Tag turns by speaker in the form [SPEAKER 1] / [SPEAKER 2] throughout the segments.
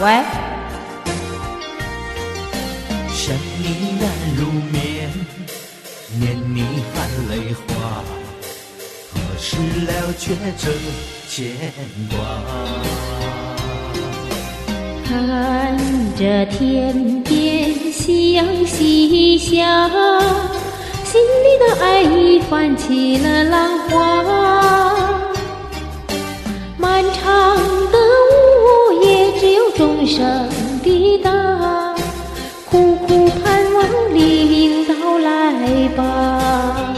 [SPEAKER 1] 喂。
[SPEAKER 2] 想你难入眠，念你含泪花，何时了却这牵挂？
[SPEAKER 3] 看着天边夕阳西下，心里的爱意泛起了浪花。漫长，声滴答，苦苦盼望黎明到来吧。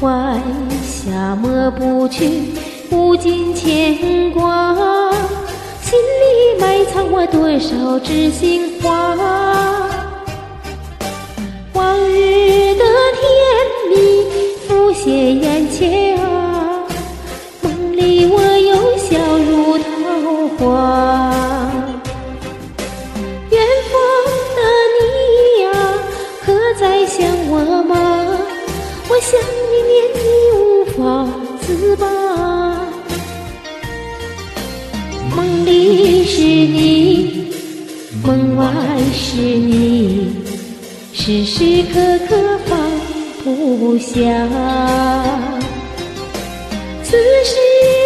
[SPEAKER 3] 晚霞抹不去无尽牵挂，心里埋藏我多少知心话。往日的甜蜜浮现眼前啊，梦里我又笑如桃花。在想我吗？我想你念你无法自拔，梦里是你，梦外是你，时时刻刻放不下。此时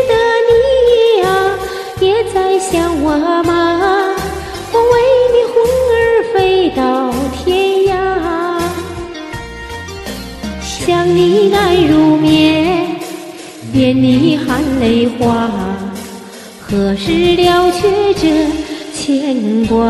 [SPEAKER 3] 的你呀，也在想我吗？想你难入眠，念你含泪花，何时了却这牵挂？